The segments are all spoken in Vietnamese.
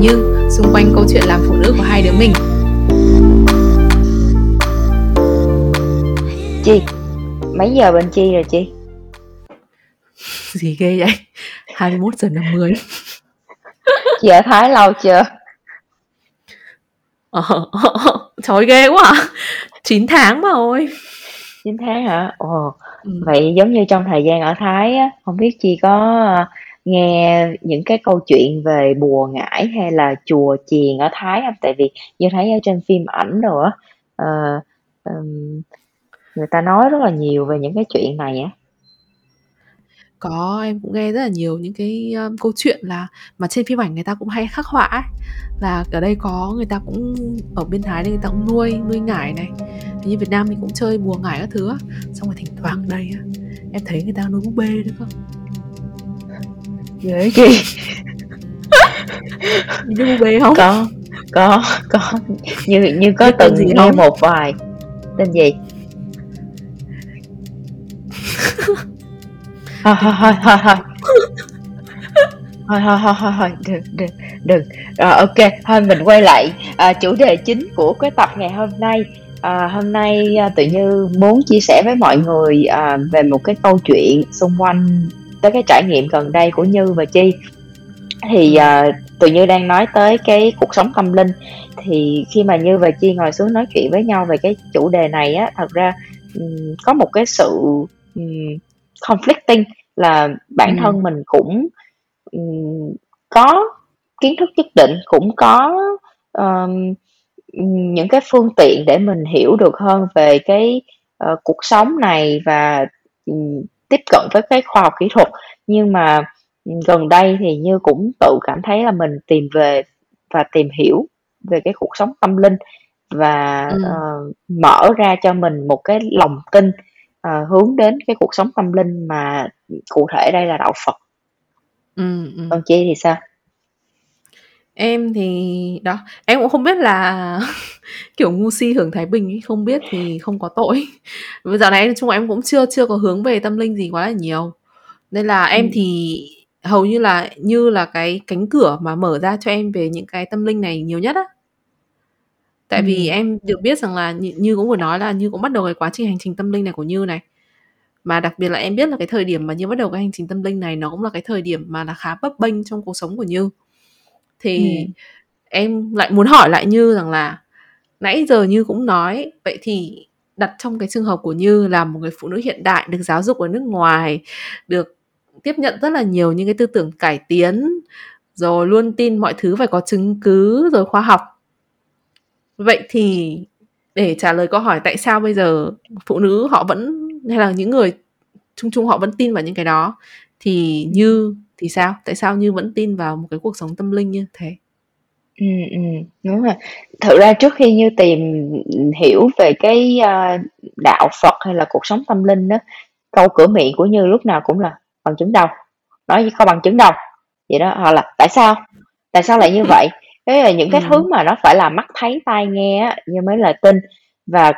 Như xung quanh câu chuyện làm phụ nữ của hai đứa mình. Chi, mấy giờ bên Chi rồi Chi? Gì ghê vậy? 21 giờ 50 Chị ở Thái lâu chưa? Ờ, trời ghê quá à 9 tháng mà ôi 9 tháng hả? Ồ, ừ. vậy giống như trong thời gian ở Thái á, không biết Chi có nghe những cái câu chuyện về bùa ngải hay là chùa chiền ở Thái không? Tại vì như thấy ở trên phim ảnh rồi á, uh, um, người ta nói rất là nhiều về những cái chuyện này á. Có, em cũng nghe rất là nhiều những cái, um, câu chuyện là mà trên phim ảnh người ta cũng hay khắc họa ấy, là ở đây có người ta cũng ở bên Thái đây người ta cũng nuôi nuôi ngải này. Như Việt Nam mình cũng chơi bùa ngải các thứ á, xong rồi thỉnh thoảng đây á, em thấy người ta nuôi búp bê nữa cơ. Ghê? Nuôi búp bê không? Có, có, có, như như có từng gì nghe không? một vài. Tên gì? thôi thôi thôi thôi thôi thôi thôi thôi thôi thôi đừng đừng đừng rồi ok thôi mình quay lại à, chủ đề chính của cái tập ngày hôm nay à, hôm nay à, tự như muốn chia sẻ với mọi người à, về một cái câu chuyện xung quanh tới cái trải nghiệm gần đây của như và chi. Thì à, tự như đang nói tới cái cuộc sống tâm linh. Thì khi mà như và chi ngồi xuống nói chuyện với nhau về cái chủ đề này á thật ra um, có một cái sự um, conflicting là bản ừ. thân mình cũng um, có kiến thức nhất định cũng có um, những cái phương tiện để mình hiểu được hơn về cái uh, cuộc sống này và um, tiếp cận với cái khoa học kỹ thuật nhưng mà gần đây thì như cũng tự cảm thấy là mình tìm về và tìm hiểu về cái cuộc sống tâm linh và ừ. uh, mở ra cho mình một cái lòng tin uh, hướng đến cái cuộc sống tâm linh mà cụ thể đây là đạo Phật. Ừ, ừ. Còn chị thì sao? Em thì đó, em cũng không biết là kiểu ngu si hưởng thái bình ấy, không biết thì không có tội. Bây giờ này chung em cũng chưa chưa có hướng về tâm linh gì quá là nhiều. Nên là em ừ. thì hầu như là như là cái cánh cửa mà mở ra cho em về những cái tâm linh này nhiều nhất á tại ừ. vì em được biết rằng là như, như cũng vừa nói là như cũng bắt đầu cái quá trình hành trình tâm linh này của như này mà đặc biệt là em biết là cái thời điểm mà như bắt đầu cái hành trình tâm linh này nó cũng là cái thời điểm mà là khá bấp bênh trong cuộc sống của như thì ừ. em lại muốn hỏi lại như rằng là nãy giờ như cũng nói vậy thì đặt trong cái trường hợp của như là một người phụ nữ hiện đại được giáo dục ở nước ngoài được tiếp nhận rất là nhiều những cái tư tưởng cải tiến rồi luôn tin mọi thứ phải có chứng cứ rồi khoa học vậy thì để trả lời câu hỏi tại sao bây giờ phụ nữ họ vẫn hay là những người chung chung họ vẫn tin vào những cái đó thì như thì sao? Tại sao như vẫn tin vào một cái cuộc sống tâm linh như thế? Ừ, ừ, đúng rồi. Thực ra trước khi như tìm hiểu về cái uh, đạo phật hay là cuộc sống tâm linh đó câu cửa miệng của như lúc nào cũng là bằng chứng đâu. Nói có bằng chứng đâu. Vậy đó hoặc là tại sao? Tại sao lại như vậy? Thế là những cái ừ. thứ mà nó phải là mắt thấy tai nghe á như mới là tin. Và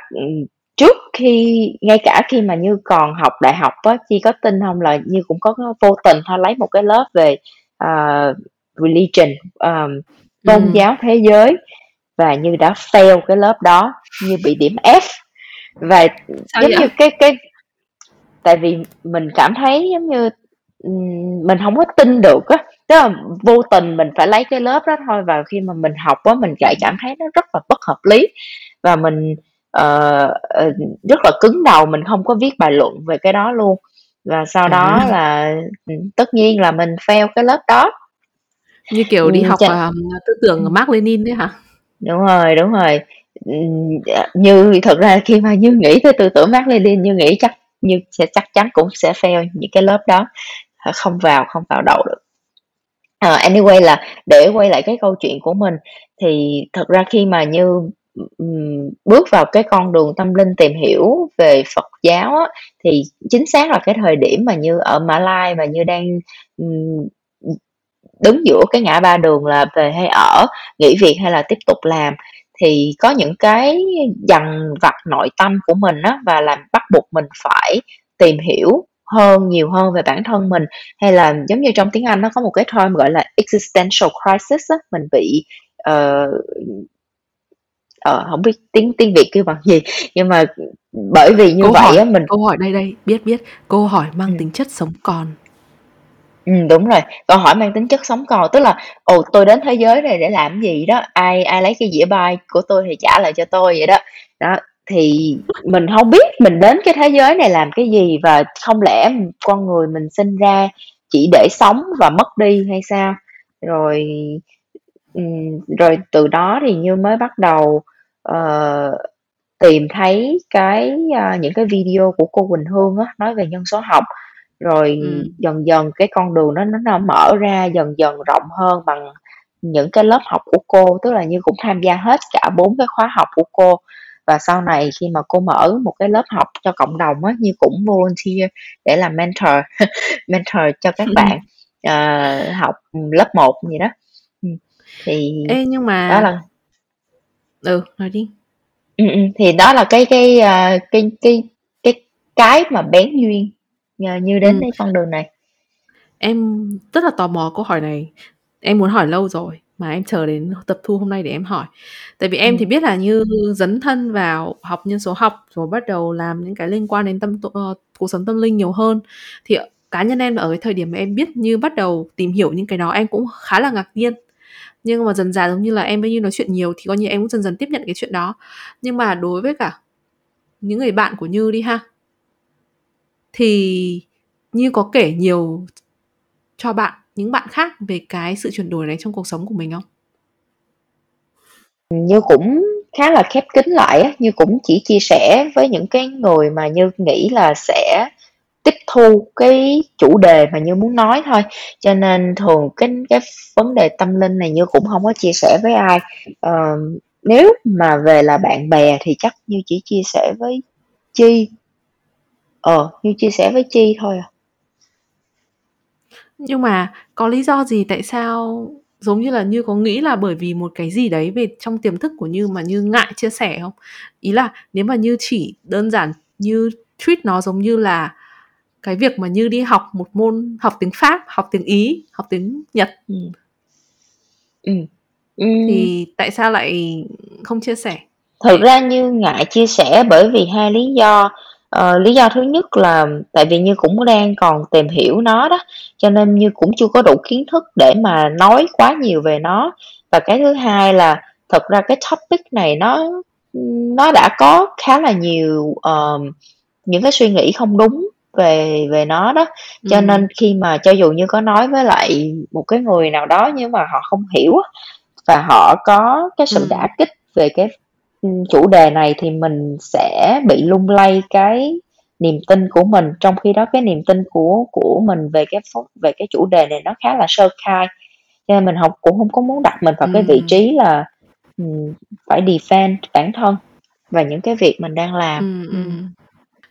trước khi ngay cả khi mà như còn học đại học á chi có tin không là như cũng có vô tình thôi lấy một cái lớp về uh, religion um, tôn ừ. giáo thế giới và như đã fail cái lớp đó như bị điểm F và Sao giống vậy? như cái cái tại vì mình cảm thấy giống như mình không có tin được á tức là vô tình mình phải lấy cái lớp đó thôi và khi mà mình học á mình lại cảm thấy nó rất là bất hợp lý và mình uh, rất là cứng đầu mình không có viết bài luận về cái đó luôn. Và sau đó à. là tất nhiên là mình fail cái lớp đó. Như kiểu đi học Ch- uh, tư tưởng Mark Lenin đấy hả? Đúng rồi đúng rồi. Như thật ra khi mà như nghĩ tới tư tưởng Mark Lenin như nghĩ chắc như sẽ chắc chắn cũng sẽ fail những cái lớp đó. Không vào không vào đậu được. Uh, anyway là để quay lại cái câu chuyện của mình thì thật ra khi mà như bước vào cái con đường tâm linh tìm hiểu về Phật giáo á, thì chính xác là cái thời điểm mà như ở Mã Lai và như đang um, đứng giữa cái ngã ba đường là về hay ở nghỉ việc hay là tiếp tục làm thì có những cái dằn vặt nội tâm của mình á và làm bắt buộc mình phải tìm hiểu hơn nhiều hơn về bản thân mình. Hay là giống như trong tiếng Anh nó có một cái term gọi là existential crisis á mình bị uh, uh, không biết tiếng tiếng Việt kêu bằng gì nhưng mà bởi vì như câu vậy hỏi, á mình câu hỏi đây đây biết biết câu hỏi mang ừ. tính chất sống còn Ừ, đúng rồi, câu hỏi mang tính chất sống còn, tức là "Ồ, tôi đến thế giới này để làm gì đó? Ai ai lấy cái dĩa bay của tôi thì trả lại cho tôi" vậy đó. Đó, thì mình không biết mình đến cái thế giới này làm cái gì và không lẽ con người mình sinh ra chỉ để sống và mất đi hay sao? Rồi, rồi từ đó thì Như mới bắt đầu, ờ, tìm thấy cái, a, những cái video của cô Quỳnh Hương á, nói về nhân số học rồi ừ. dần dần cái con đường nó nó mở ra dần dần rộng hơn bằng những cái lớp học của cô tức là như cũng tham gia hết cả bốn cái khóa học của cô và sau này khi mà cô mở một cái lớp học cho cộng đồng á như cũng volunteer để làm mentor mentor cho các bạn uh, học lớp 1 gì đó ừ. Thì Ê, nhưng mà đó là ừ nói đi ừ, ừ. thì đó là cái cái uh, cái cái cái cái mà bén duyên nhờ như đến ừ. con đường này em rất là tò mò câu hỏi này em muốn hỏi lâu rồi mà em chờ đến tập thu hôm nay để em hỏi tại vì em ừ. thì biết là như dấn thân vào học nhân số học rồi bắt đầu làm những cái liên quan đến tâm uh, cuộc sống tâm linh nhiều hơn thì cá nhân em ở cái thời điểm mà em biết như bắt đầu tìm hiểu những cái đó em cũng khá là ngạc nhiên nhưng mà dần dà giống như là em với như nói chuyện nhiều thì coi như em cũng dần dần tiếp nhận cái chuyện đó. Nhưng mà đối với cả những người bạn của như đi ha, thì như có kể nhiều cho bạn, những bạn khác về cái sự chuyển đổi này trong cuộc sống của mình không? Như cũng khá là khép kín lại như cũng chỉ chia sẻ với những cái người mà như nghĩ là sẽ tiếp thu cái chủ đề mà như muốn nói thôi. Cho nên thường cái cái vấn đề tâm linh này như cũng không có chia sẻ với ai. Uh, nếu mà về là bạn bè thì chắc như chỉ chia sẻ với chi. Ờ như chia sẻ với chi thôi à. Nhưng mà có lý do gì tại sao giống như là như có nghĩ là bởi vì một cái gì đấy về trong tiềm thức của như mà như ngại chia sẻ không? Ý là nếu mà như chỉ đơn giản như treat nó giống như là cái việc mà như đi học một môn học tiếng pháp học tiếng ý học tiếng nhật ừ. Ừ. thì tại sao lại không chia sẻ thực ra như ngại chia sẻ bởi vì hai lý do Ờ, lý do thứ nhất là tại vì Như cũng đang còn tìm hiểu nó đó, cho nên Như cũng chưa có đủ kiến thức để mà nói quá nhiều về nó. Và cái thứ hai là thật ra cái topic này nó nó đã có khá là nhiều, ờm, những cái suy nghĩ không đúng về về nó đó. Cho Ừm. nên khi mà cho dù Như có nói với lại một cái người nào đó nhưng mà họ không hiểu và họ có cái sự Ừm. đả kích về cái chủ đề này thì mình sẽ bị lung lay cái niềm tin của mình trong khi đó cái niềm tin của của mình về cái về cái chủ đề này nó khá là sơ khai cho nên mình học cũng không có muốn đặt mình vào cái vị trí là phải defend bản thân và những cái việc mình đang làm ừ, ừ.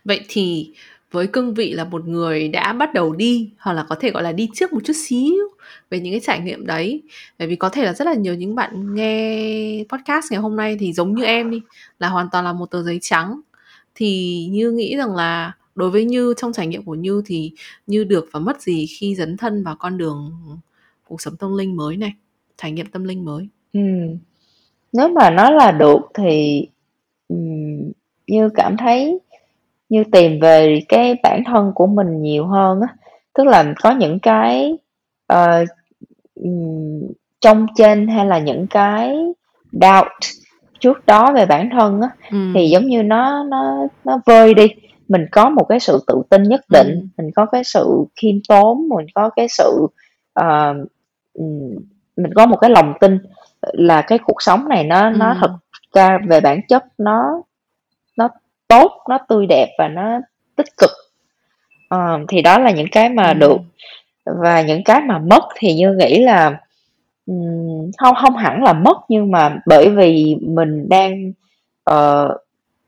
vậy thì với cương vị là một người đã bắt đầu đi hoặc là có thể gọi là đi trước một chút xíu về những cái trải nghiệm đấy. Bởi vì có thể là rất là nhiều những bạn nghe podcast ngày hôm nay thì giống như em đi là hoàn toàn là một tờ giấy trắng. Thì như nghĩ rằng là đối với như trong trải nghiệm của như thì như được và mất gì khi dấn thân vào con đường cuộc sống tâm linh mới này trải nghiệm tâm linh mới. Ừ. nếu mà nói là được thì um, như cảm thấy như tìm về cái bản thân của mình nhiều hơn á tức là có những cái uh, trong trên hay là những cái doubt trước đó về bản thân á Ừm. thì giống như nó nó nó vơi đi mình có một cái sự tự tin nhất định Ừm. mình có cái sự khiêm tốn mình có cái sự uh, mình có một cái lòng tin là cái cuộc sống này nó nó Ừm. thật ra về bản chất nó nó tốt nó tươi đẹp và nó tích cực. Ờ, thì đó là những cái mà Ừm. được. Và những cái mà mất thì như nghĩ là um, không không hẳn là mất nhưng mà bởi vì mình đang uh,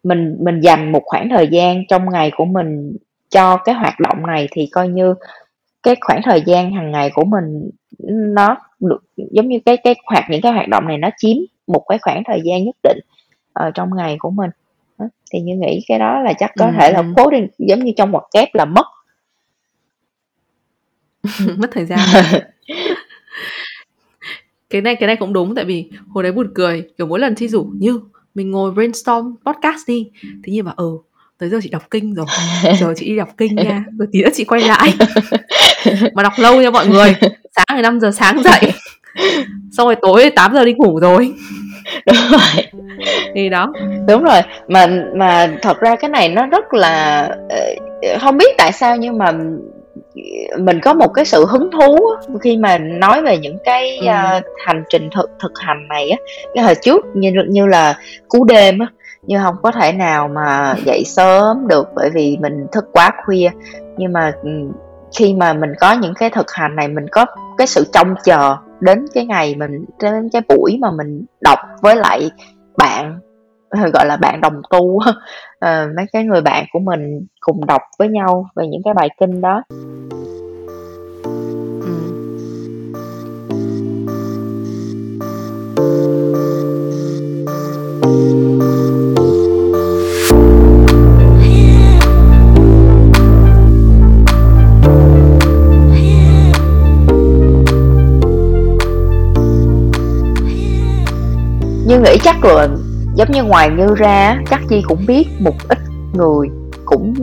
mình mình dành một khoảng thời gian trong ngày của mình cho cái hoạt động này thì coi như cái khoảng thời gian hàng ngày của mình nó được giống như cái cái hoạt những cái hoạt động này nó chiếm một cái khoảng thời gian nhất định ở trong ngày của mình thì như nghĩ cái đó là chắc có thể là cố định giống như trong ngoặc kép là mất. Mất thời gian. Cái này cái này cũng đúng tại vì hồi đấy buồn cười kiểu mỗi lần chi rủ như mình ngồi brainstorm podcast đi thế nhưng mà ừ tới giờ chị đọc kinh rồi giờ chị đi đọc kinh nha rồi tí nữa chị quay lại. Mà đọc lâu nha mọi người sáng ngày 5 giờ sáng dậy xong rồi tối 8 giờ đi ngủ rồi đúng rồi thì đó. Đúng rồi. Mà mà thật ra cái này nó rất là ờ, không biết tại sao nhưng mà mình có một cái sự hứng thú khi mà nói về những cái ừ. uh, hành trình thực thực hành này á. Cái hồi trước như như là cú đêm á như không có thể nào mà dậy sớm được bởi vì mình thức quá khuya. Nhưng mà khi mà mình có những cái thực hành này mình có cái sự trông chờ đến cái ngày mình đến cái buổi mà mình đọc với lại bạn gọi là bạn đồng tu à, mấy cái người bạn của mình cùng đọc với nhau về những cái bài kinh đó. Chắc là giống như ngoài như ra chắc chi cũng biết một ít người cũng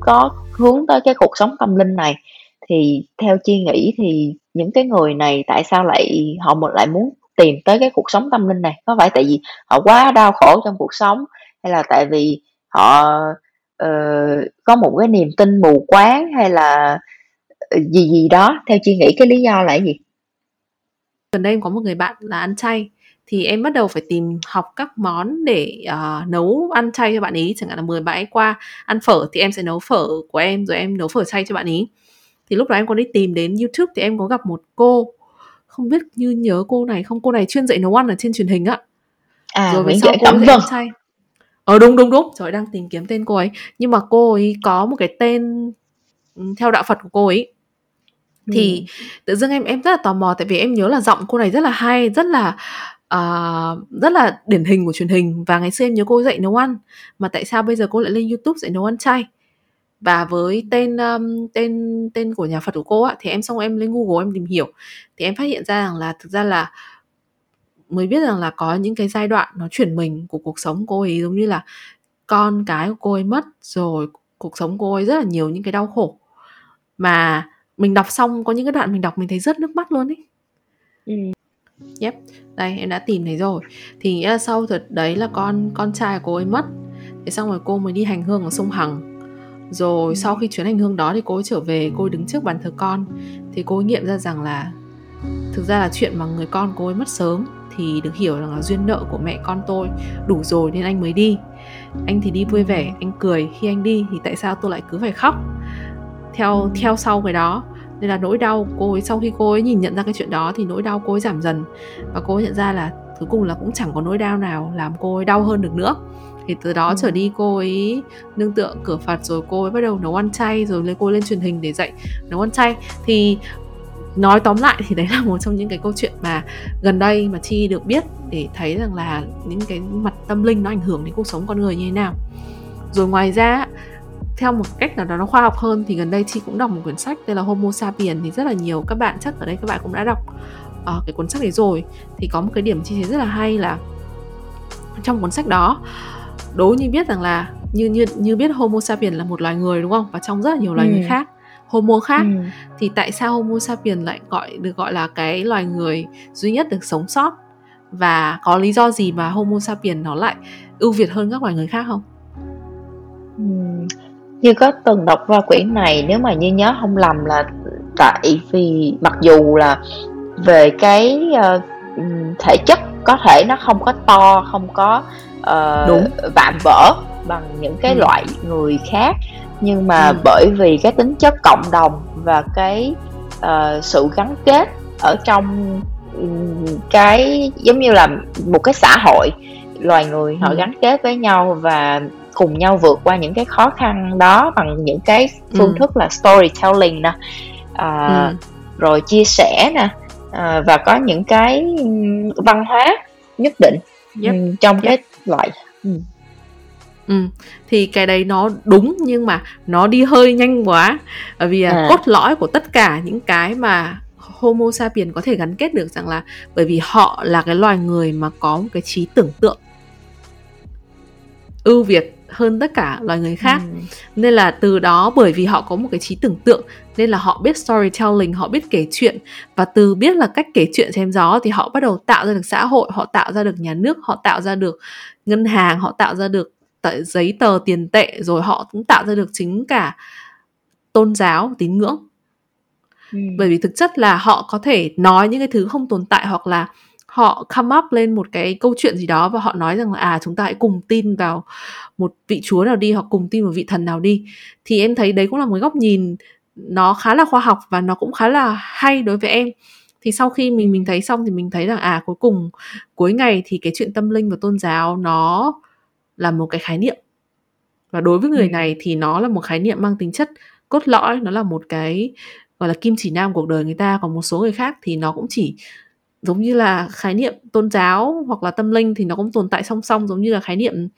có hướng tới cái cuộc sống tâm linh này. Thì theo chi nghĩ thì những cái người này tại sao lại họ một lại muốn tìm tới cái cuộc sống tâm linh này? Có phải tại vì họ quá đau khổ trong cuộc sống hay là tại vì họ uh, có một cái niềm tin mù quáng hay là ờ, gì gì đó? Theo chi nghĩ cái lý do là gì? Gần đây em có một người bạn là ăn chay thì em bắt đầu phải tìm học các món để uh, nấu ăn chay cho bạn ý. Chẳng hạn là mời bạn ấy qua ăn phở thì em sẽ nấu phở của em rồi em nấu phở chay cho bạn ý. Thì lúc đó em có đi tìm đến youtube thì em có gặp một cô. Không biết như nhớ cô này không? Cô này chuyên dạy nấu ăn ở trên truyền hình á. À rồi về sau cô dạy chay. Ờ đúng đúng đúng. Trời đang tìm kiếm tên cô ấy. Nhưng mà cô ấy có một cái tên ừ, theo đạo phật của cô ấy. Thì ừ. tự dưng em em rất là tò mò tại vì em nhớ là giọng cô này rất là hay rất là uh, rất là điển hình của truyền hình. Và ngày xưa em nhớ cô dạy nấu ăn. Mà tại sao bây giờ cô lại lên youtube dạy nấu ăn chay? Và với tên um, tên tên của nhà Phật của cô á thì em xong em lên Google em tìm hiểu. Thì em phát hiện ra rằng là thực ra là mới biết rằng là có những cái giai đoạn nó chuyển mình của cuộc sống cô ấy giống như là con cái của cô ấy mất rồi cuộc sống cô ấy rất là nhiều những cái đau khổ. Mà mình đọc xong có những cái đoạn mình đọc mình thấy rất nước mắt luôn ấy. Ừ. Yep, đây em đã tìm thấy rồi. Thì nghĩa là sau thật đấy là con con trai của cô ấy mất. Thế xong rồi cô mới đi hành hương ở sông Hằng. Rồi sau khi chuyến hành hương đó thì cô ấy trở về Cô ấy đứng trước bàn thờ con. Thì cô ấy nghiệm ra rằng là Thực ra là chuyện mà người con cô ấy mất sớm Thì được hiểu rằng là duyên nợ của mẹ con tôi Đủ rồi nên anh mới đi. Anh thì đi vui vẻ, anh cười. Khi anh đi thì tại sao tôi lại cứ phải khóc? Theo theo sau cái đó nên là nỗi đau cô ấy sau khi cô ấy nhìn nhận ra cái chuyện đó thì nỗi đau cô ấy giảm dần. Và cô ấy nhận ra là cuối cùng là cũng chẳng có nỗi đau nào làm cô ấy đau hơn được nữa. Thì từ đó ừ. trở đi cô ấy nương tựa cửa Phật rồi cô ấy bắt đầu nấu ăn chay rồi lấy cô lên truyền hình để dạy nấu ăn chay. Thì nói tóm lại thì đấy là một trong những cái câu chuyện mà gần đây mà chi được biết để thấy rằng là những cái mặt tâm linh nó ảnh hưởng đến cuộc sống con người như thế nào. Rồi ngoài ra theo một cách nào đó nó khoa học hơn thì gần đây chị cũng đọc một quyển sách tên là Homo sapiens thì rất là nhiều các bạn chắc ở đây các bạn cũng đã đọc uh, cái cuốn sách đấy rồi thì có một cái điểm chi thấy rất là hay là trong cuốn sách đó đố như biết rằng là như như như biết Homo sapiens là một loài người đúng không và trong rất là nhiều loài ừ. người khác Homo khác ừ. thì tại sao Homo sapiens lại gọi được gọi là cái loài người duy nhất được sống sót và có lý do gì mà Homo sapiens nó lại ưu việt hơn các loài người khác không? Ừ như có từng đọc qua quyển này nếu mà như nhớ không lầm là tại vì mặc dù là về cái uh, thể chất có thể nó không có to không có uh, Đúng. vạm vỡ bằng những cái ừ. loại người khác nhưng mà ừ. bởi vì cái tính chất cộng đồng và cái uh, sự gắn kết ở trong cái giống như là một cái xã hội loài người họ ừ. gắn kết với nhau và cùng nhau vượt qua những cái khó khăn đó bằng những cái phương ừ. thức là storytelling nè à, ừ. rồi chia sẻ nè à, và có những cái văn hóa nhất định yep. trong yep. cái loại um. Ừm, thì cái đấy nó đúng nhưng mà nó đi hơi nhanh quá. Bởi vì, à, À. cốt lõi của tất cả những cái mà Homo sapiens có thể gắn kết được rằng là bởi vì họ là cái loài người mà có một cái trí tưởng tượng ưu việt hơn tất cả loài người khác. Ừm. Nên là từ đó bởi vì họ có một cái trí tưởng tượng nên là họ biết storytelling, họ biết kể chuyện và từ biết là cách kể chuyện chém gió thì họ bắt đầu tạo ra được xã hội, họ tạo ra được nhà nước, họ tạo ra được ngân hàng, họ tạo ra được t giấy tờ tiền tệ rồi họ cũng tạo ra được chính cả tôn giáo, tín ngưỡng. Ừm. Bởi vì thực chất là họ có thể nói những cái thứ không tồn tại hoặc là họ come up lên một cái câu chuyện gì đó và họ nói rằng là à chúng ta hãy cùng tin vào một vị chúa nào đi hoặc cùng tin vào vị thần nào đi. Thì em thấy đấy cũng là một góc nhìn nó khá là khoa học và nó cũng khá là hay đối với em. Thì sau khi mình mình thấy xong thì mình thấy rằng à cuối cùng cuối ngày thì cái chuyện tâm linh và tôn giáo nó là một cái khái niệm. Và đối với người Ừm. này thì nó là một khái niệm mang tính chất cốt lõi, nó là một cái gọi là kim chỉ nam cuộc đời người ta, còn một số người khác thì nó cũng chỉ giống như là khái niệm tôn giáo hoặc là tâm linh thì nó cũng tồn tại song song giống như là khái niệm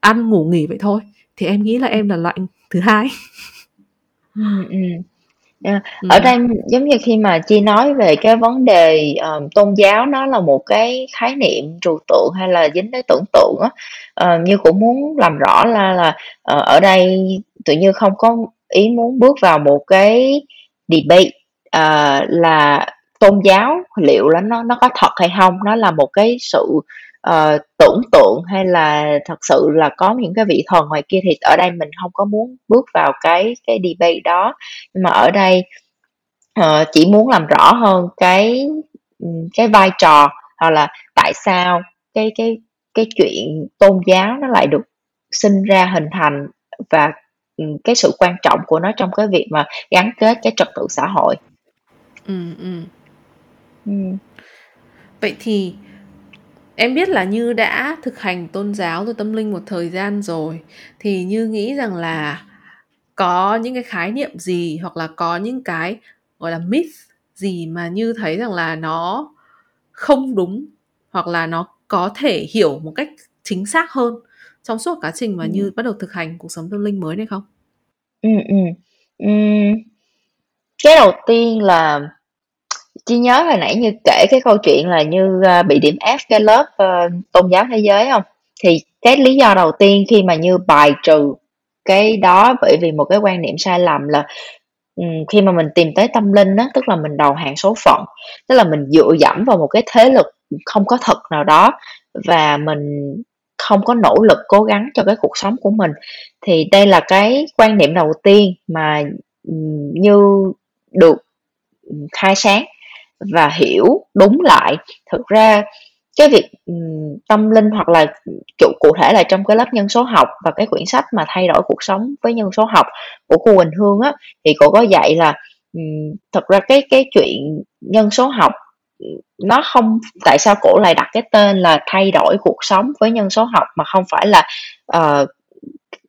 ăn, ngủ, nghỉ vậy thôi. Thì em nghĩ là em là loại thứ hai. Ừm, ừm. Ờ, ở Ừm. đây giống như khi mà Chi nói về cái vấn đề, ờ, tôn giáo nó là một cái khái niệm trừu tượng hay là dính tới tưởng tượng á, ờ, Như cũng muốn làm rõ la là, ờ, ở đây tụi Như không có ý muốn bước vào một cái debate, ờ, là tôn giáo liệu là nó nó có thật hay không nó là một cái sự, uh, tưởng tượng hay là thật sự là có những cái vị thần ngoài kia thì ở đây mình không có muốn bước vào cái cái debate đó. Nhưng mà ở đây, uh, chỉ muốn làm rõ hơn cái, cái vai trò hoặc là tại sao cái cái cái chuyện tôn giáo nó lại được sinh ra, hình thành và, cái sự quan trọng của nó trong cái việc mà gắn kết cái trật tự xã hội. ừ, ừ. Ừm. Vậy thì em biết là Như đã thực hành tôn giáo rồi tâm linh một thời gian rồi, thì Như nghĩ rằng là có những cái khái niệm gì hoặc là có những cái, gọi là, myth gì mà Như thấy rằng là nó không đúng hoặc là nó có thể hiểu một cách chính xác hơn trong suốt quá trình mà Ừm. Như bắt đầu thực hành cuộc sống tâm linh mới này không? Ừm, ừm. Ừm. Cái đầu tiên là Chị nhớ hồi nãy Như kể cái câu chuyện là Như, à, bị điểm F cái lớp, ơ, tôn giáo thế giới không Thì cái lý do đầu tiên khi mà Như bài trừ cái đó bởi vì một cái quan niệm sai lầm là, ừm, khi mà mình tìm tới tâm linh đó tức là mình đầu hàng số phận, tức là mình dựa dẫm vào một cái thế lực, không có thật nào đó và mình không có nỗ lực cố gắng cho cái cuộc sống của mình. Thì đây là cái quan niệm đầu tiên mà, ừm, Như được, khai sáng và hiểu đúng lại. Thực ra cái việc, tâm linh hoặc là, cụ cụ thể là trong cái lớp nhân số học và cái quyển sách mà "Thay đổi cuộc sống với nhân số học" của cô Quỳnh Hương á, thì cổ có dạy là, thật ra cái cái chuyện nhân số học, nó không tại sao cổ lại đặt cái tên là "Thay đổi cuộc sống với nhân số học" mà không phải là, uh,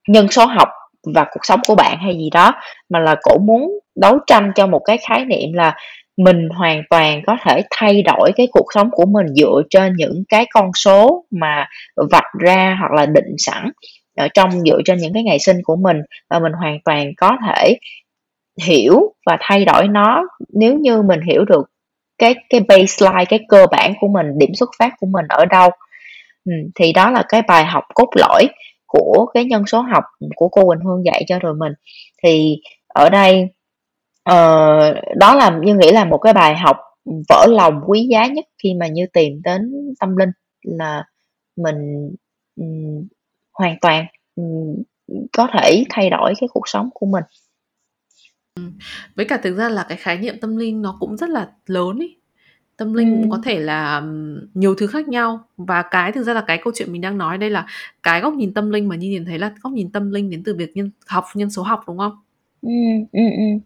nhân số học và cuộc sống của bạn hay gì đó, mà là cổ muốn đấu tranh cho một cái khái niệm là mình hoàn toàn có thể thay đổi cái cuộc sống của mình dựa trên những cái con số mà vạch ra hoặc là định sẵn ở trong dựa trên những cái ngày sinh của mình, và mình hoàn toàn có thể hiểu và thay đổi nó nếu như mình hiểu được cái cái baseline, cái cơ bản của mình, điểm xuất phát của mình ở đâu. Ừ, thì đó là cái bài học cốt lõi của cái nhân số học, của cô Quỳnh Hương dạy cho rồi mình. Thì ở đây, ờ, đó là Như nghĩ là một cái bài học, vỡ lòng quý giá nhất khi mà Như tìm đến tâm linh là mình, ừm, hoàn toàn, ừm, có thể thay đổi cái cuộc sống của mình. Với cả thực ra là cái khái niệm tâm linh nó cũng rất là lớn ấy. Tâm linh cũng có thể là, nhiều thứ khác nhau và cái thực ra là cái câu chuyện mình đang nói đây là cái góc nhìn tâm linh mà Như nhìn thấy là góc nhìn tâm linh đến từ việc nhân học nhân số học, đúng không? Ừm, ừm, ừm.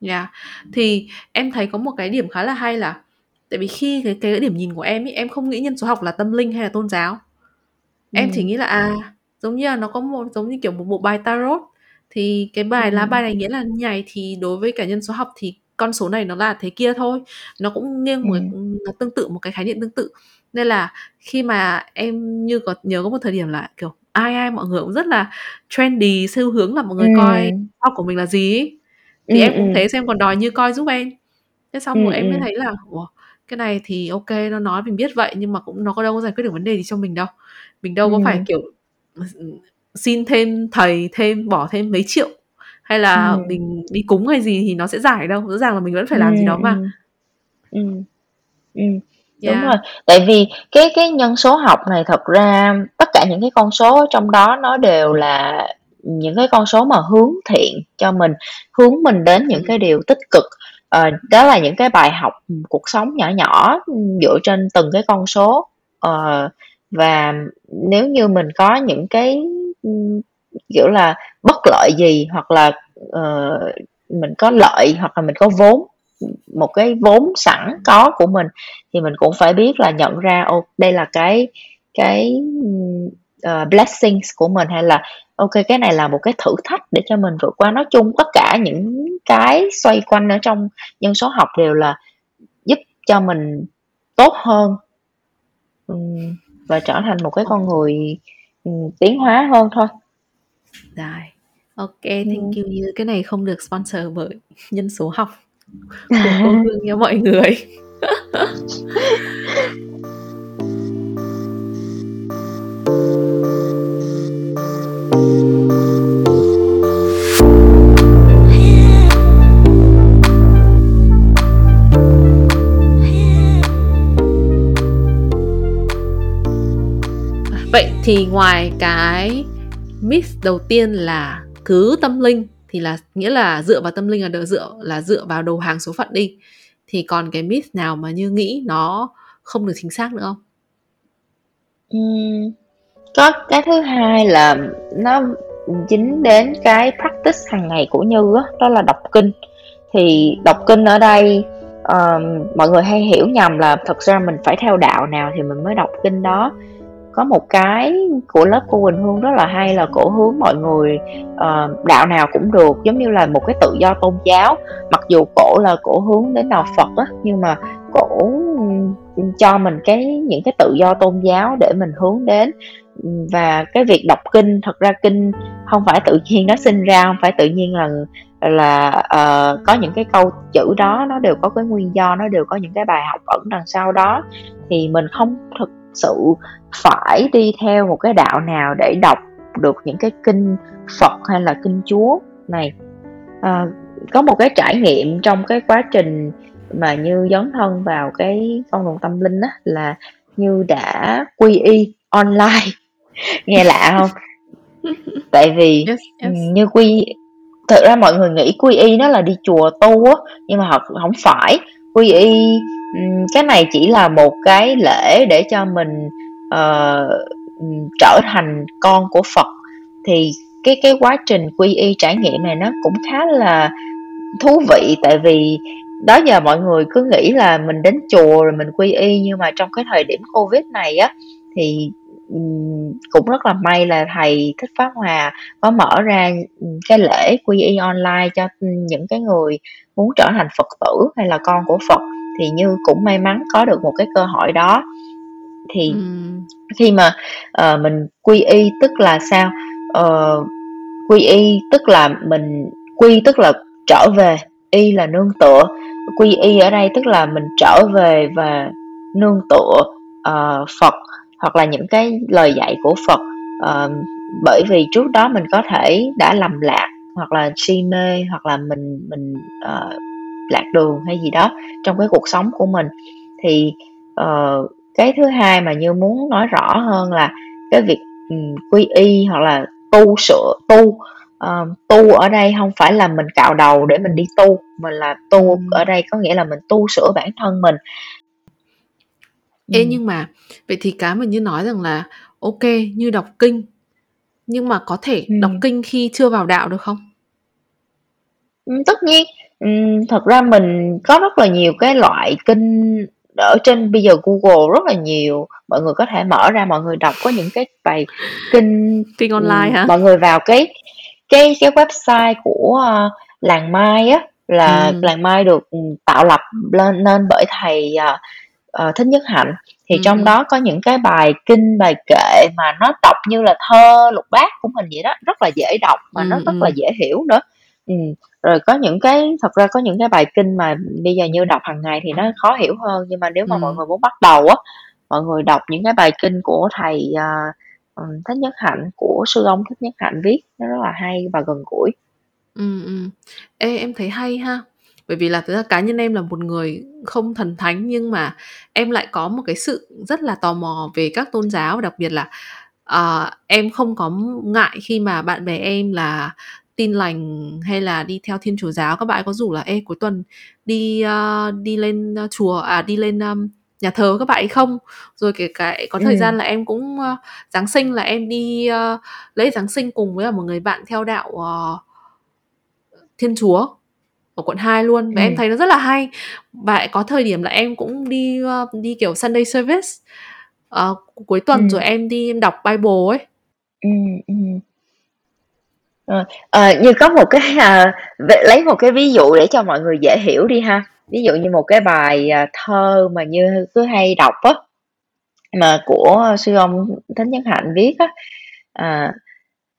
Yeah. Thì em thấy có một cái điểm khá là hay là tại vì khi cái cái điểm nhìn của em ấy, em không nghĩ nhân số học là tâm linh hay là tôn giáo. Em chỉ Ừm. nghĩ là, à, giống như là nó có một giống như, kiểu, một bộ bài tarot, thì cái bài lá Ừm. bài này nghĩa là như này, thì đối với cả nhân số học thì con số này nó là thế kia thôi. Nó cũng nghiêng một ừm, nó tương tự một cái khái niệm tương tự. Nên là khi mà em Như có nhớ có một thời điểm là, kiểu, ai ai mọi người cũng rất là trendy xu hướng là mọi người coi Ừm. top của mình là gì ấy. Thì Ừm, em cũng ừm. thế xong em còn đòi Như coi giúp em. Thế xong Ừm, rồi em mới ừm. thấy là "Ủa, cái này thì kê, nó nói mình biết vậy nhưng mà cũng nó có đâu có giải quyết được vấn đề gì cho mình đâu. Mình đâu có phải, Ừm. kiểu, xin thêm thầy thêm bỏ thêm mấy triệu hay là Ừm. mình đi cúng hay gì thì nó sẽ giải đâu, rõ ràng là mình vẫn phải làm gì Ừm, đó mà." ừm. Ừm. Ừm, đúng Yeah. rồi. Tại vì cái cái nhân số học này thật ra tất cả những cái con số trong đó nó đều là những cái con số mà hướng thiện cho mình, hướng mình đến những cái điều tích cực. Ờ, đó là những cái bài học, cuộc sống nhỏ nhỏ, ừ, dựa trên từng cái con số. Ờ, và nếu như mình có những cái, ừ, kiểu là, bất lợi gì hoặc là, uh, mình có lợi hoặc là mình có vốn, một cái vốn sẵn có của mình thì mình cũng phải biết là nhận ra, ô, đây là cái cái, uh, blessings của mình hay là kê, cái này là một cái thử thách để cho mình vượt qua. Nói chung tất cả những cái xoay quanh ở trong nhân số học đều là giúp cho mình tốt hơn. Và trở thành một cái con người, tiến hóa hơn thôi. Rồi. Kê, thank Ừm. you Như. Cái này không được sponsor bởi nhân số học của cô Hương nha mọi người. Vậy thì ngoài cái myth đầu tiên là cứ tâm linh thì là nghĩa là dựa vào tâm linh là đỡ dựa là dựa vào đầu hàng số phận đi, thì còn cái myth nào mà Như nghĩ nó không được chính xác nữa không? uhm, có cái thứ hai là nó, dính đến cái practice hàng ngày của Như đó, đó là đọc kinh. Thì đọc kinh ở đây, um, mọi người hay hiểu nhầm là thật ra mình phải theo đạo nào thì mình mới đọc kinh đó. Có một cái của lớp cô Quỳnh Hương rất là hay là cổ hướng mọi người, uh, đạo nào cũng được, giống như là một cái tự do tôn giáo. Mặc dù cổ là cổ hướng đến đạo Phật á, nhưng mà cổ, cho mình cái những cái tự do tôn giáo để mình hướng đến. Và cái việc đọc kinh, thật ra kinh không phải tự nhiên nó sinh ra, không phải tự nhiên là là, uh, có những cái câu chữ đó, nó đều có cái nguyên do, nó đều có những cái bài học ẩn đằng sau đó. Thì mình không thực sự phải đi theo một cái đạo nào để đọc được những cái kinh Phật hay là kinh Chúa này. Ờ, có một cái trải nghiệm trong cái quá trình mà Như dấn thân vào cái con đường tâm linh á, là Như đã quy y online. Nghe lạ hông? Tại vì, Yes, yes. Như quy thực ra mọi người nghĩ quy y nó là đi chùa tu á, nhưng mà thật hổng phải. Quy y, cái này chỉ là một cái lễ để cho mình, uh, trở thành con của Phật. Thì cái cái quá trình quy y trải nghiệm này nó cũng khá là thú vị, tại vì đó giờ mọi người cứ nghĩ là mình đến chùa rồi mình quy y, nhưng mà trong cái thời điểm Covid này á, thì, cũng rất là may là thầy Thích Pháp Hòa có mở ra, cái lễ quy y online cho, những cái người muốn trở thành Phật tử hay là con của Phật, thì Như cũng may mắn có được một cái cơ hội đó. Thì Ừm. khi mà, ờ, mình quy y tức là sao? Ờ, quy y tức là mình quy tức là trở về, y là nương tựa. Quy y ở đây tức là mình trở về và nương tựa, ờ, Phật hoặc là những cái lời dạy của Phật. Ờ, bởi vì trước đó mình có thể đã lầm lạc hoặc là si mê hoặc là mình mình, ờ, lạc đường hay gì đó trong cái cuộc sống của mình. Thì, ờ, cái thứ hai mà Như muốn nói rõ hơn là cái việc, ừm, quy y hoặc là tu sửa tu, ờ, tu ở đây hông phải là mình cạo đầu để mình đi tu, mà là tu ở đây có nghĩa là mình tu sửa bản thân mình. Ê, Ừm. nhưng mà vậy thì cái mà Như nói rằng là kê, Như đọc kinh, nhưng mà có thể đọc Ừm. kinh khi chưa vào đạo được không? Tất nhiên. Thật ra mình có rất là nhiều cái loại kinh ở trên bây giờ Google rất là nhiều, mọi người có thể mở ra mọi người đọc. Có những cái bài kinh, Kinh online hả? mọi người vào cái cái cái website của, ơ, Làng Mai á, là Ừm. Làng Mai được, tạo lập lên nên bởi thầy, à, uh, thích nhất hạnh thì ừ, trong đó có những cái bài kinh bài kệ mà nó đọc như là thơ lục bát của mình vậy đó rất là dễ đọc mà nó ừ, rất ừ. là dễ hiểu nữa ừ. rồi có những cái thật ra có những cái bài kinh mà bây giờ như đọc hàng ngày thì nó khó hiểu hơn nhưng mà nếu mà Ừ. mọi người muốn bắt đầu á mọi người đọc những cái bài kinh của thầy uh, thích nhất hạnh của sư ông thích nhất hạnh viết nó rất là hay và gần gũi ừ, ừ. Ê, em thấy hay ha bởi vì là thực ra cá nhân em là một người không thần thánh nhưng mà em lại có một cái sự rất là tò mò về các tôn giáo đặc biệt là uh, em không có ngại khi mà bạn bè em là tin lành hay là đi theo thiên chúa giáo các bạn. Có rủ là ê cuối tuần đi uh, đi lên chùa à đi lên um, nhà thờ các bạn ấy không? Rồi kể cả có thời ừ. gian là em cũng uh, giáng sinh là em đi uh, lễ giáng sinh cùng với một người bạn theo đạo uh, thiên chúa ở quận 2 luôn. Và ừ. em thấy nó rất là hay. Và có thời điểm là em cũng đi uh, đi kiểu Sunday service. Uh, cuối tuần ừ. rồi em đi em đọc Bible ấy. Ừ, ừ. À, à, như có một cái à, lấy một cái ví dụ để cho mọi người dễ hiểu đi ha. Ví dụ như một cái bài à, thơ mà như cứ hay đọc á mà của sư ông Thánh Nhân Hạnh viết á. À,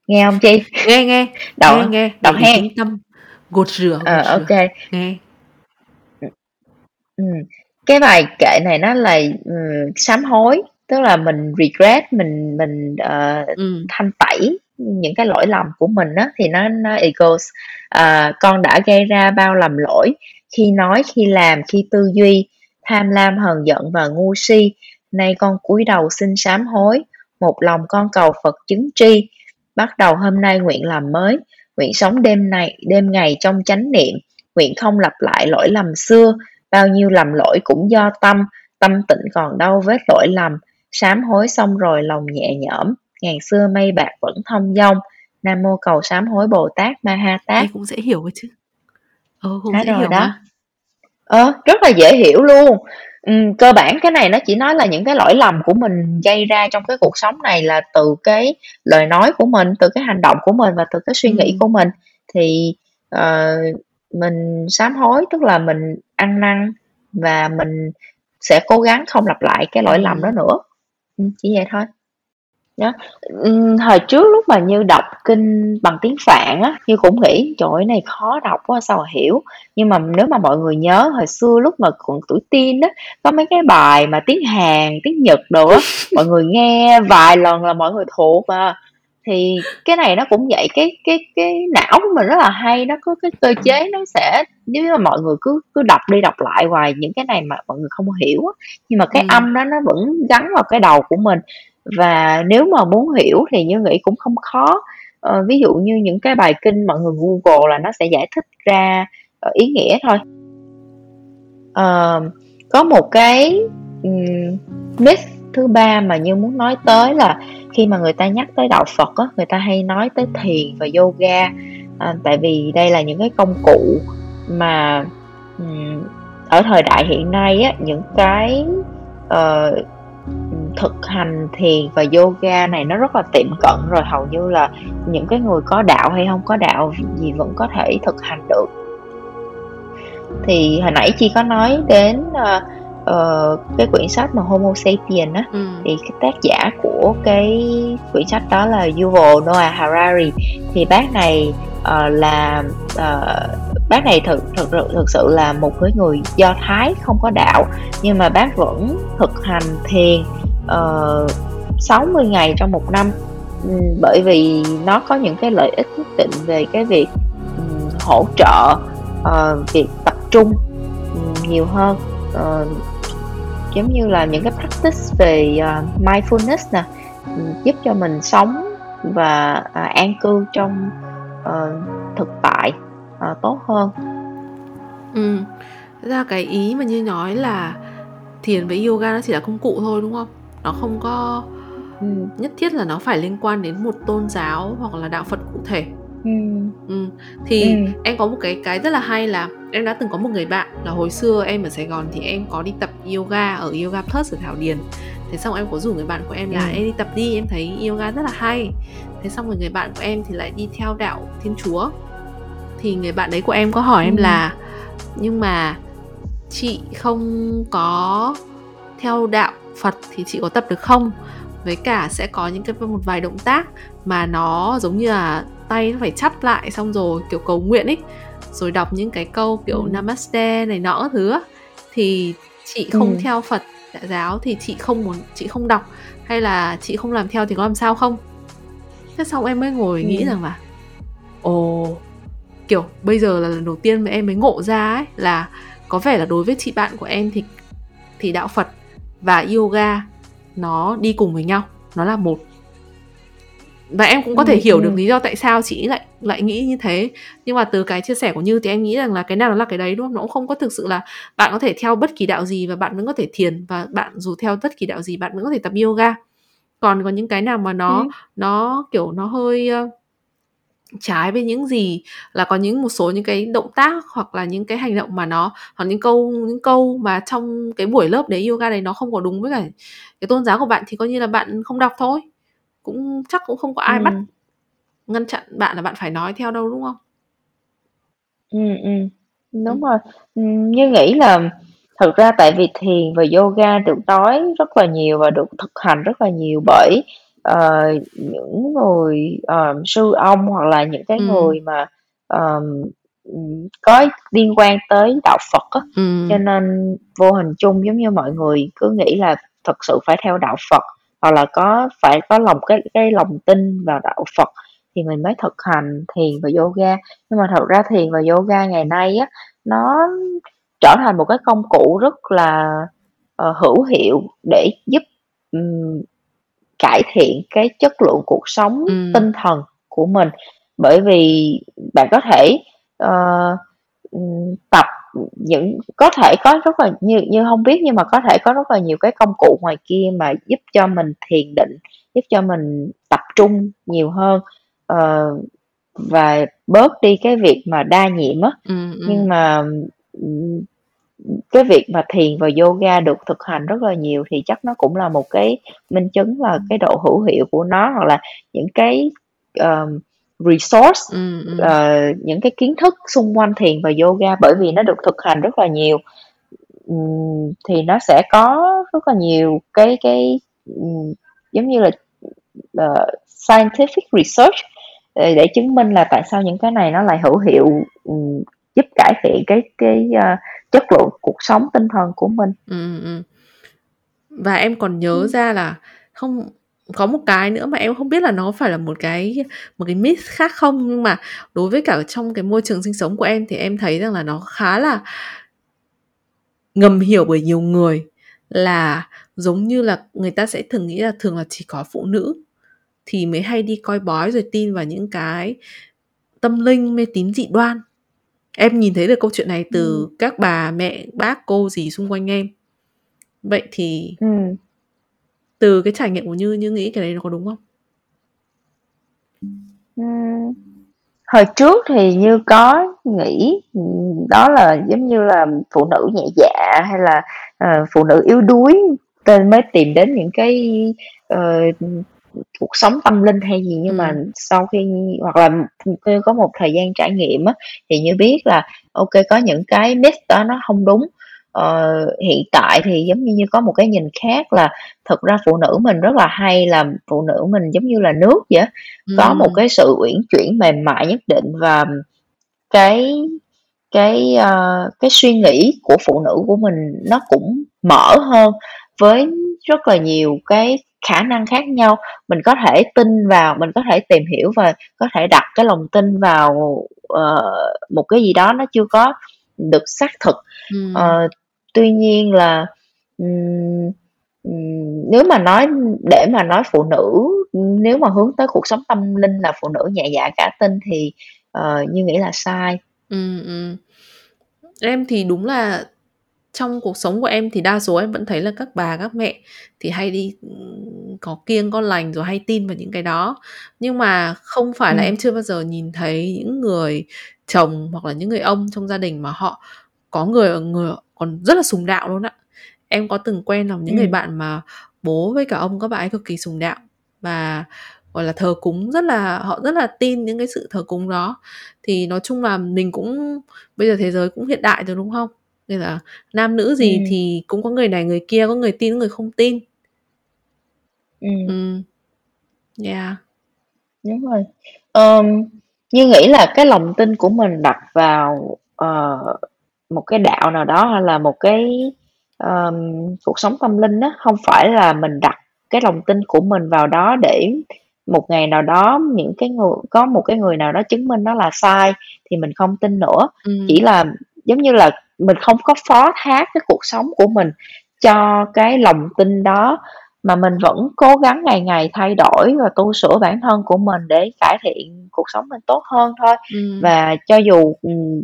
nghe không chi nghe nghe. Đọc nghe nghe. Đọc hen tâm gột rửa gột à, ok. Nghe. Ừ. cái bài kệ này nó là um, sám hối tức là mình regret mình mình uh, ừ. thanh tẩy những cái lỗi lầm của mình á thì nó nó equals uh, con đã gây ra bao lầm lỗi khi nói khi làm khi tư duy tham lam hờn giận và ngu si. Nay con cúi đầu xin sám hối một lòng con cầu phật chứng tri. Bắt đầu hôm nay nguyện làm mới nguyện sống đêm này đêm ngày trong chánh niệm. Nguyện không lặp lại lỗi lầm xưa bao nhiêu lầm lỗi cũng do tâm tâm tịnh còn đâu vết lỗi lầm. Sám hối xong rồi lòng nhẹ nhõm ngàn xưa mây bạc vẫn thông dong. Nam mô cầu sám hối bồ tát ma ha tát. Cũng dễ hiểu chứ. Ờ cũng dễ hiểu đó. mà. ờ rất là dễ hiểu luôn ừ, cơ bản cái này nó chỉ nói là những cái lỗi lầm của mình gây ra trong cái cuộc sống này là từ cái lời nói của mình từ cái hành động của mình và từ cái suy nghĩ ừ. của mình. Thì uh, mình sám hối tức là mình ăn năn và mình sẽ cố gắng không lặp lại cái lỗi lầm đó nữa. Ừ, chỉ vậy thôi đó. Hồi trước lúc mà như đọc kinh bằng tiếng phạn á như cũng nghĩ trời ơi này khó đọc quá sao mà hiểu nhưng mà nếu mà mọi người nhớ hồi xưa lúc mà còn tuổi teen đó có mấy cái bài mà tiếng hàn tiếng nhật đồ á mọi người nghe vài lần là mọi người thuộc à thì cái này nó cũng vậy cái cái cái não của mình rất là hay nó có cái cơ chế nó sẽ nếu mà mọi người cứ cứ đọc đi đọc lại hoài những cái này mà mọi người không hiểu nhưng mà cái ừ. âm đó nó vẫn gắn vào cái đầu của mình và nếu mà muốn hiểu thì như nghĩ cũng không khó. Ờ, ví dụ như những cái bài kinh mọi người google là nó sẽ giải thích ra ờ, ý nghĩa thôi. Uh, có một cái um, myth thứ ba mà như muốn nói tới là khi mà người ta nhắc tới đạo Phật á, người ta hay nói tới thiền và yoga. À, tại vì đây là những cái công cụ mà um, ở thời đại hiện nay á, những cái uh, thực hành thiền và yoga này nó rất là tiệm cận rồi hầu như là những cái người có đạo hay không có đạo gì vẫn có thể thực hành được. Thì hồi nãy chi có nói đến uh, uh, cái quyển sách mà Homo sapien á ừ. thì cái tác giả của cái quyển sách đó là Yuval Noah Harari. Thì bác này uh, là uh, bác này thực thực thực sự là một cái người do thái không có đạo nhưng mà bác vẫn thực hành thiền Ờ, uh, 60 ngày trong một năm. Um, bởi vì nó có những cái lợi ích nhất định về cái việc um, hỗ trợ uh, việc tập trung um, nhiều hơn. Uh, giống như là những cái practice về uh, mindfulness nè giúp cho mình sống và uh, an cư trong uh, thực tại uh, tốt hơn. Ừ ra cái ý mà như nói là thiền với yoga nó chỉ là công cụ thôi đúng không? Nó không có ừ. nhất thiết là nó phải liên quan đến một tôn giáo hoặc là đạo phật cụ thể ừ. Ừ. thì ừ. em có một cái cái rất là hay là em đã từng có một người bạn là hồi xưa em ở Sài Gòn thì em có đi tập yoga ở yoga plus ở Thảo Điền thế xong em có rủ người bạn của em là ừ. em đi tập đi em thấy yoga rất là hay thế xong rồi người bạn của em thì lại đi theo đạo thiên chúa thì người bạn đấy của em có hỏi ừ. em là nhưng mà chị không có theo đạo Phật thì chị có tập được không với cả sẽ có những cái một vài động tác mà nó giống như là tay nó phải chắp lại xong rồi kiểu cầu nguyện ấy rồi đọc những cái câu kiểu ừ. namaste này nọ thứ thì chị không ừ. theo Phật giáo thì chị không muốn chị không đọc hay là chị không làm theo thì có làm sao không thế xong em mới ngồi ừ. nghĩ rằng là ồ kiểu bây giờ là lần đầu tiên mà em mới ngộ ra ấy là có vẻ là đối với chị bạn của em thì thì đạo Phật và yoga nó đi cùng với nhau. Nó là một. Và em cũng có thể hiểu được lý do tại sao chị lại lại nghĩ như thế. Nhưng mà từ cái chia sẻ của như thì em nghĩ rằng là cái nào nó là cái đấy đúng không? Nó cũng không có thực sự là bạn có thể theo bất kỳ đạo gì và bạn vẫn có thể thiền. Và bạn dù theo bất kỳ đạo gì bạn vẫn có thể tập yoga. Còn có những cái nào mà nó ừ. nó kiểu nó hơi uh, trái với những gì là có những một số những cái động tác hoặc là những cái hành động mà nó hoặc những câu những câu mà trong cái buổi lớp đấy yoga đấy nó không có đúng với cả cái tôn giáo của bạn thì coi như là bạn không đọc thôi cũng chắc cũng không có ai ừ. bắt ngăn chặn bạn là bạn phải nói theo đâu đúng không? Ừ, ừ. Đúng ừ. rồi. Như nghĩ là thực ra tại vì thiền và yoga được nói rất là nhiều và được thực hành rất là nhiều bởi uh, những người um, sư ông hoặc là những cái ừ. người mà um, có liên quan tới đạo Phật á. Ừ. Cho nên vô hình chung giống như mọi người cứ nghĩ là thật sự phải theo đạo Phật hoặc là có phải có lòng cái cái lòng tin vào đạo Phật thì mình mới thực hành thiền và yoga nhưng mà thật ra thiền và yoga ngày nay á nó trở thành một cái công cụ rất là uh, hữu hiệu để giúp um, cải thiện cái chất lượng cuộc sống ừ. tinh thần của mình bởi vì bạn có thể uh, tập những có thể có rất là như như không biết nhưng mà có thể có rất là nhiều cái công cụ ngoài kia mà giúp cho mình thiền định giúp cho mình tập trung nhiều hơn uh, và bớt đi cái việc mà đa nhiệm á ừ, ừ. nhưng mà cái việc mà thiền và yoga được thực hành rất là nhiều thì chắc nó cũng là một cái minh chứng là cái độ hữu hiệu của nó hoặc là những cái um, resource ừ, ừ. Uh, những cái kiến thức xung quanh thiền và yoga bởi vì nó được thực hành rất là nhiều um, thì nó sẽ có rất là nhiều cái cái um, giống như là uh, scientific research để chứng minh là tại sao những cái này nó lại hữu hiệu um, giúp cải thiện cái cái uh, chất lượng cuộc sống tinh thần của mình ừ, ừ. và em còn nhớ ừ. ra là không có một cái nữa mà em không biết là nó phải là một cái một cái myth khác không nhưng mà đối với cả trong cái môi trường sinh sống của em thì em thấy rằng là nó khá là ngầm hiểu bởi nhiều người là giống như là người ta sẽ thường nghĩ là thường là chỉ có phụ nữ thì mới hay đi coi bói rồi tin vào những cái tâm linh mê tín dị đoan em nhìn thấy được câu chuyện này từ ừ. các bà mẹ bác cô gì xung quanh em vậy thì ừ từ cái trải nghiệm của Như Như nghĩ cái đấy nó có đúng không? Uhm, hồi trước thì Như có nghĩ đó là giống như là phụ nữ nhẹ dạ hay là uh, phụ nữ yếu đuối nên mới tìm đến những cái uh, cuộc sống tâm linh hay gì nhưng ừ. mà sau khi hoặc là có một thời gian trải nghiệm á thì như biết là ok có những cái myth đó nó không đúng. Ờ, hiện tại thì giống như có một cái nhìn khác là thực ra phụ nữ mình rất là hay là phụ nữ mình giống như là nước vậy có một cái sự uyển chuyển mềm mại nhất định và cái cái uh, cái suy nghĩ của phụ nữ của mình nó cũng mở hơn với rất là nhiều cái khả năng khác nhau mình có thể tin vào mình có thể tìm hiểu và có thể đặt cái lòng tin vào uh, một cái gì đó nó chưa có được xác thực ừ. uh, tuy nhiên là um, nếu mà nói để mà nói phụ nữ nếu mà hướng tới cuộc sống tâm linh là phụ nữ nhẹ dạ cả tin thì uh, như nghĩ là sai ừ, ừ. em thì đúng là trong cuộc sống của em thì đa số em vẫn thấy là các bà các mẹ thì hay đi có kiêng có lành rồi hay tin vào những cái đó nhưng mà không phải ừ. là em chưa bao giờ nhìn thấy những người chồng hoặc là những người ông trong gia đình mà họ có người người còn rất là sùng đạo luôn ạ em có từng quen lòng những ừ. người bạn mà bố với cả ông các bạn ấy cực kỳ sùng đạo và gọi là thờ cúng rất là họ rất là tin những cái sự thờ cúng đó thì nói chung là mình cũng bây giờ thế giới cũng hiện đại rồi đúng không Nên là nam nữ gì Ừm. thì cũng có người này người kia, có người tin, có người không tin. Ừm. Ừm. Yeah. Đúng rồi. Ờm, Như nghĩ là cái lòng tin của mình đặt vào, ờ, một cái đạo nào đó hay là một cái, ờm, cuộc sống tâm linh á, không phải là mình đặt cái lòng tin của mình vào đó để một ngày nào đó những cái người có một cái người nào đó chứng minh nó là sai thì mình không tin nữa. Ừm. Chỉ là giống như là mình không có phó thác cái cuộc sống của mình cho cái lòng tin đó, mà mình vẫn cố gắng ngày ngày thay đổi và tu sửa bản thân của mình để cải thiện cuộc sống mình tốt hơn thôi. Ừm. Và cho dù, ừm,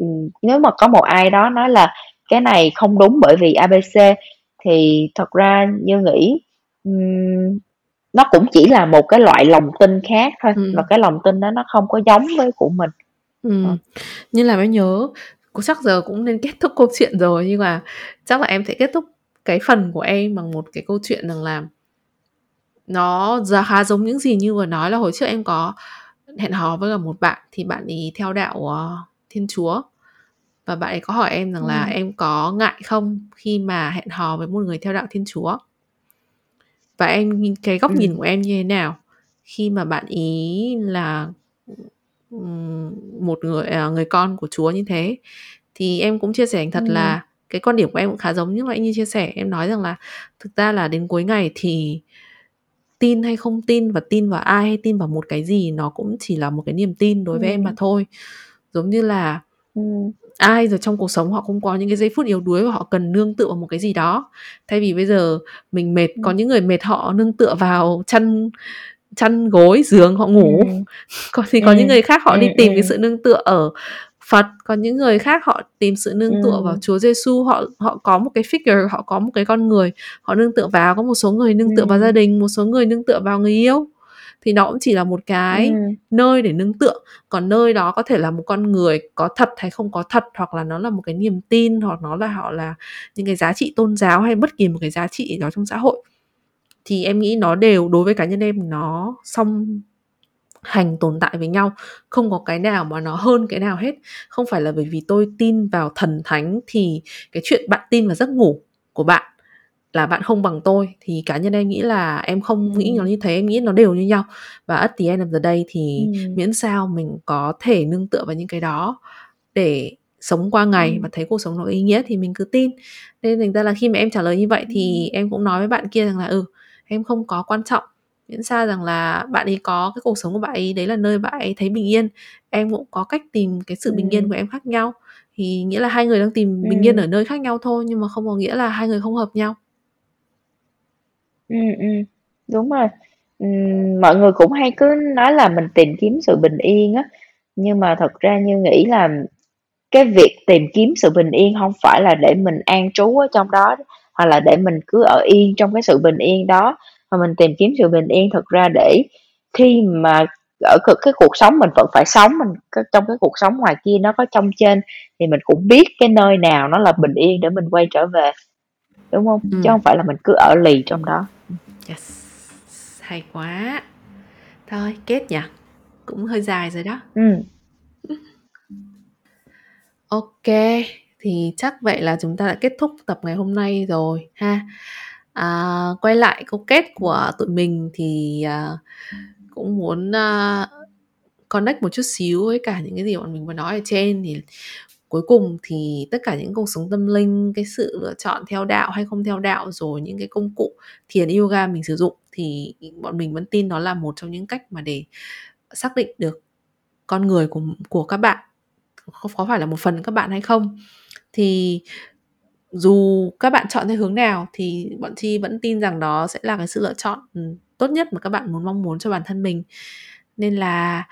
ừm, nếu mà có một ai đó nói là cái này không đúng bởi vì ABC thì thật ra Như nghĩ, ừm, nó cũng chỉ là một cái loại lòng tin khác thôi, Ừm. và cái lòng tin đó nó không có giống với của mình. Ừm. Ờ. Như làm em nhớ, cũng chắc giờ cũng nên kết thúc câu chuyện rồi, nhưng mà chắc là em sẽ kết thúc cái phần của em bằng một cái câu chuyện rằng là nó giá khá giống những gì Như vừa nói là hồi trước em có hẹn hò với một bạn, thì bạn ấy theo đạo, ờ, Thiên Chúa. Và bạn ấy có hỏi em rằng là Ừm. em có ngại không khi mà hẹn hò với một người theo đạo Thiên Chúa? Và em nhìn cái góc nhìn Ừm. của em như thế nào khi mà bạn ấy là, ừm, một người, à, người con của Chúa như thế? Thì em cũng chia sẻ thành thật Ừm. là cái quan điểm của em cũng khá giống như nãy Như chia sẻ, em nói rằng là thực ra là đến cuối ngày thì tin hay không tin và tin vào ai hay tin vào một cái gì nó cũng chỉ là một cái niềm tin đối với em mà Ừm. thôi. Giống như là Ừm. ai rồi trong cuộc sống họ cũng có những cái giây phút yếu đuối và họ cần nương tựa vào một cái gì đó. Thay vì bây giờ mình mệt, có Ừm. những người mệt họ nương tựa vào chăn chăn gối, giường họ ngủ. Ừm. Còn thì có những Ừm, người khác họ đi ừm, tìm cái ừm. sự nương tựa ở Phật, còn những người khác họ tìm sự nương tựa vào Ừm. Chúa Giêsu, họ họ có một cái figure, họ có một cái con người họ nương tựa vào. Có một số người nương tựa vào gia đình, một số người nương tựa vào người yêu. Thì nó cũng chỉ là một cái Ừm. nơi để nương tựa, còn nơi đó có thể là một con người có thật hay không có thật, hoặc là nó là một cái niềm tin, hoặc nó là họ là những cái giá trị tôn giáo hay bất kỳ một cái giá trị đó trong xã hội. Thì em nghĩ nó đều đối với cá nhân em nó song hành tồn tại với nhau, không có cái nào mà nó hơn cái nào hết. Không phải là bởi vì tôi tin vào thần thánh thì cái chuyện bạn tin vào giấc ngủ của bạn là bạn không bằng tôi, thì cá nhân em nghĩ là em không nghĩ nó Ừm. như thế, em nghĩ nó đều như nhau. Và at the end of the day thì Ừm. miễn sao mình có thể nương tựa vào những cái đó để sống qua ngày và Ừm. thấy cuộc sống nó ý nghĩa thì mình cứ tin. Nên thành ra là khi mà em trả lời như vậy thì Ừm. em cũng nói với bạn kia rằng là "Ừ, em không có quan trọng, miễn sao rằng là bạn ấy có cái cuộc sống của bạn ấy, đấy là nơi bạn ấy thấy bình yên. Em cũng có cách tìm cái sự bình yên Ừm. của em khác nhau, thì nghĩa là hai người đang tìm bình yên Ừm. ở nơi khác nhau thôi, nhưng mà không có nghĩa là hai người không hợp nhau." Ừm, ừm, đúng rồi. Ừm, mọi người cũng hay cứ nói là mình tìm kiếm sự bình yên á, nhưng mà thật ra Như nghĩ là cái việc tìm kiếm sự bình yên hông phải là để mình an trú ở trong đó, hoặc là để mình cứ ở yên trong cái sự bình yên đó, mà mình tìm kiếm sự bình yên thực ra để khi mà ở cực cái cuộc sống mình vẫn phải sống, mình trong cái cuộc sống ngoài kia nó có chông chênh thì mình cũng biết cái nơi nào nó là bình yên để mình quay trở về, đúng hông? Chứ Ừm. hông phải là mình cứ ở lì trong đó. Yes, hay quá! Thôi kết nhỉ? Cũng hơi dài rồi đó. Ô kê, thì chắc vậy là chúng ta đã kết thúc tập ngày hôm nay rồi ha. À, quay lại câu kết của tụi mình thì, à, cũng muốn, à, connect một chút xíu với cả những cái gì bọn mình vừa nói ở trên, thì cuối cùng thì tất cả những cuộc sống tâm linh, cái sự lựa chọn theo đạo hay không theo đạo, rồi những cái công cụ thiền, yoga mình sử dụng thì bọn mình vẫn tin nó là một trong những cách mà để xác định được con người của của các bạn, có có phải là một phần các bạn hay không. Thì dù các bạn chọn theo hướng nào thì bọn Chi vẫn tin rằng đó sẽ là cái sự lựa chọn, ừ, tốt nhất mà các bạn muốn mong muốn cho bản thân mình. Nên là,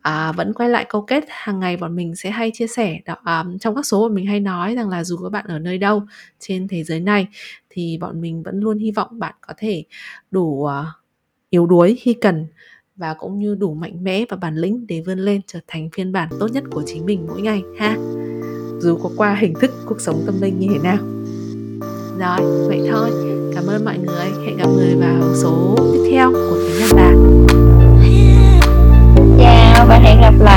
à, vẫn quay lại câu kết hàng ngày bọn mình sẽ hay chia sẻ đó à, trong các số bọn mình hay nói rằng là dù các bạn ở nơi đâu trên thế giới này thì bọn mình vẫn luôn hy vọng bạn có thể đủ, à, yếu đuối khi cần và cũng như đủ mạnh mẽ và bản lĩnh để vươn lên trở thành phiên bản tốt nhất của chính mình mỗi ngày ha. Dù có qua hình thức cuộc sống tâm linh như thế nào. Rồi, vậy thôi. Cảm ơn mọi người. Hẹn gặp người vào số tiếp theo của Tiếng Nhật Bản. Chào và hẹn gặp lại!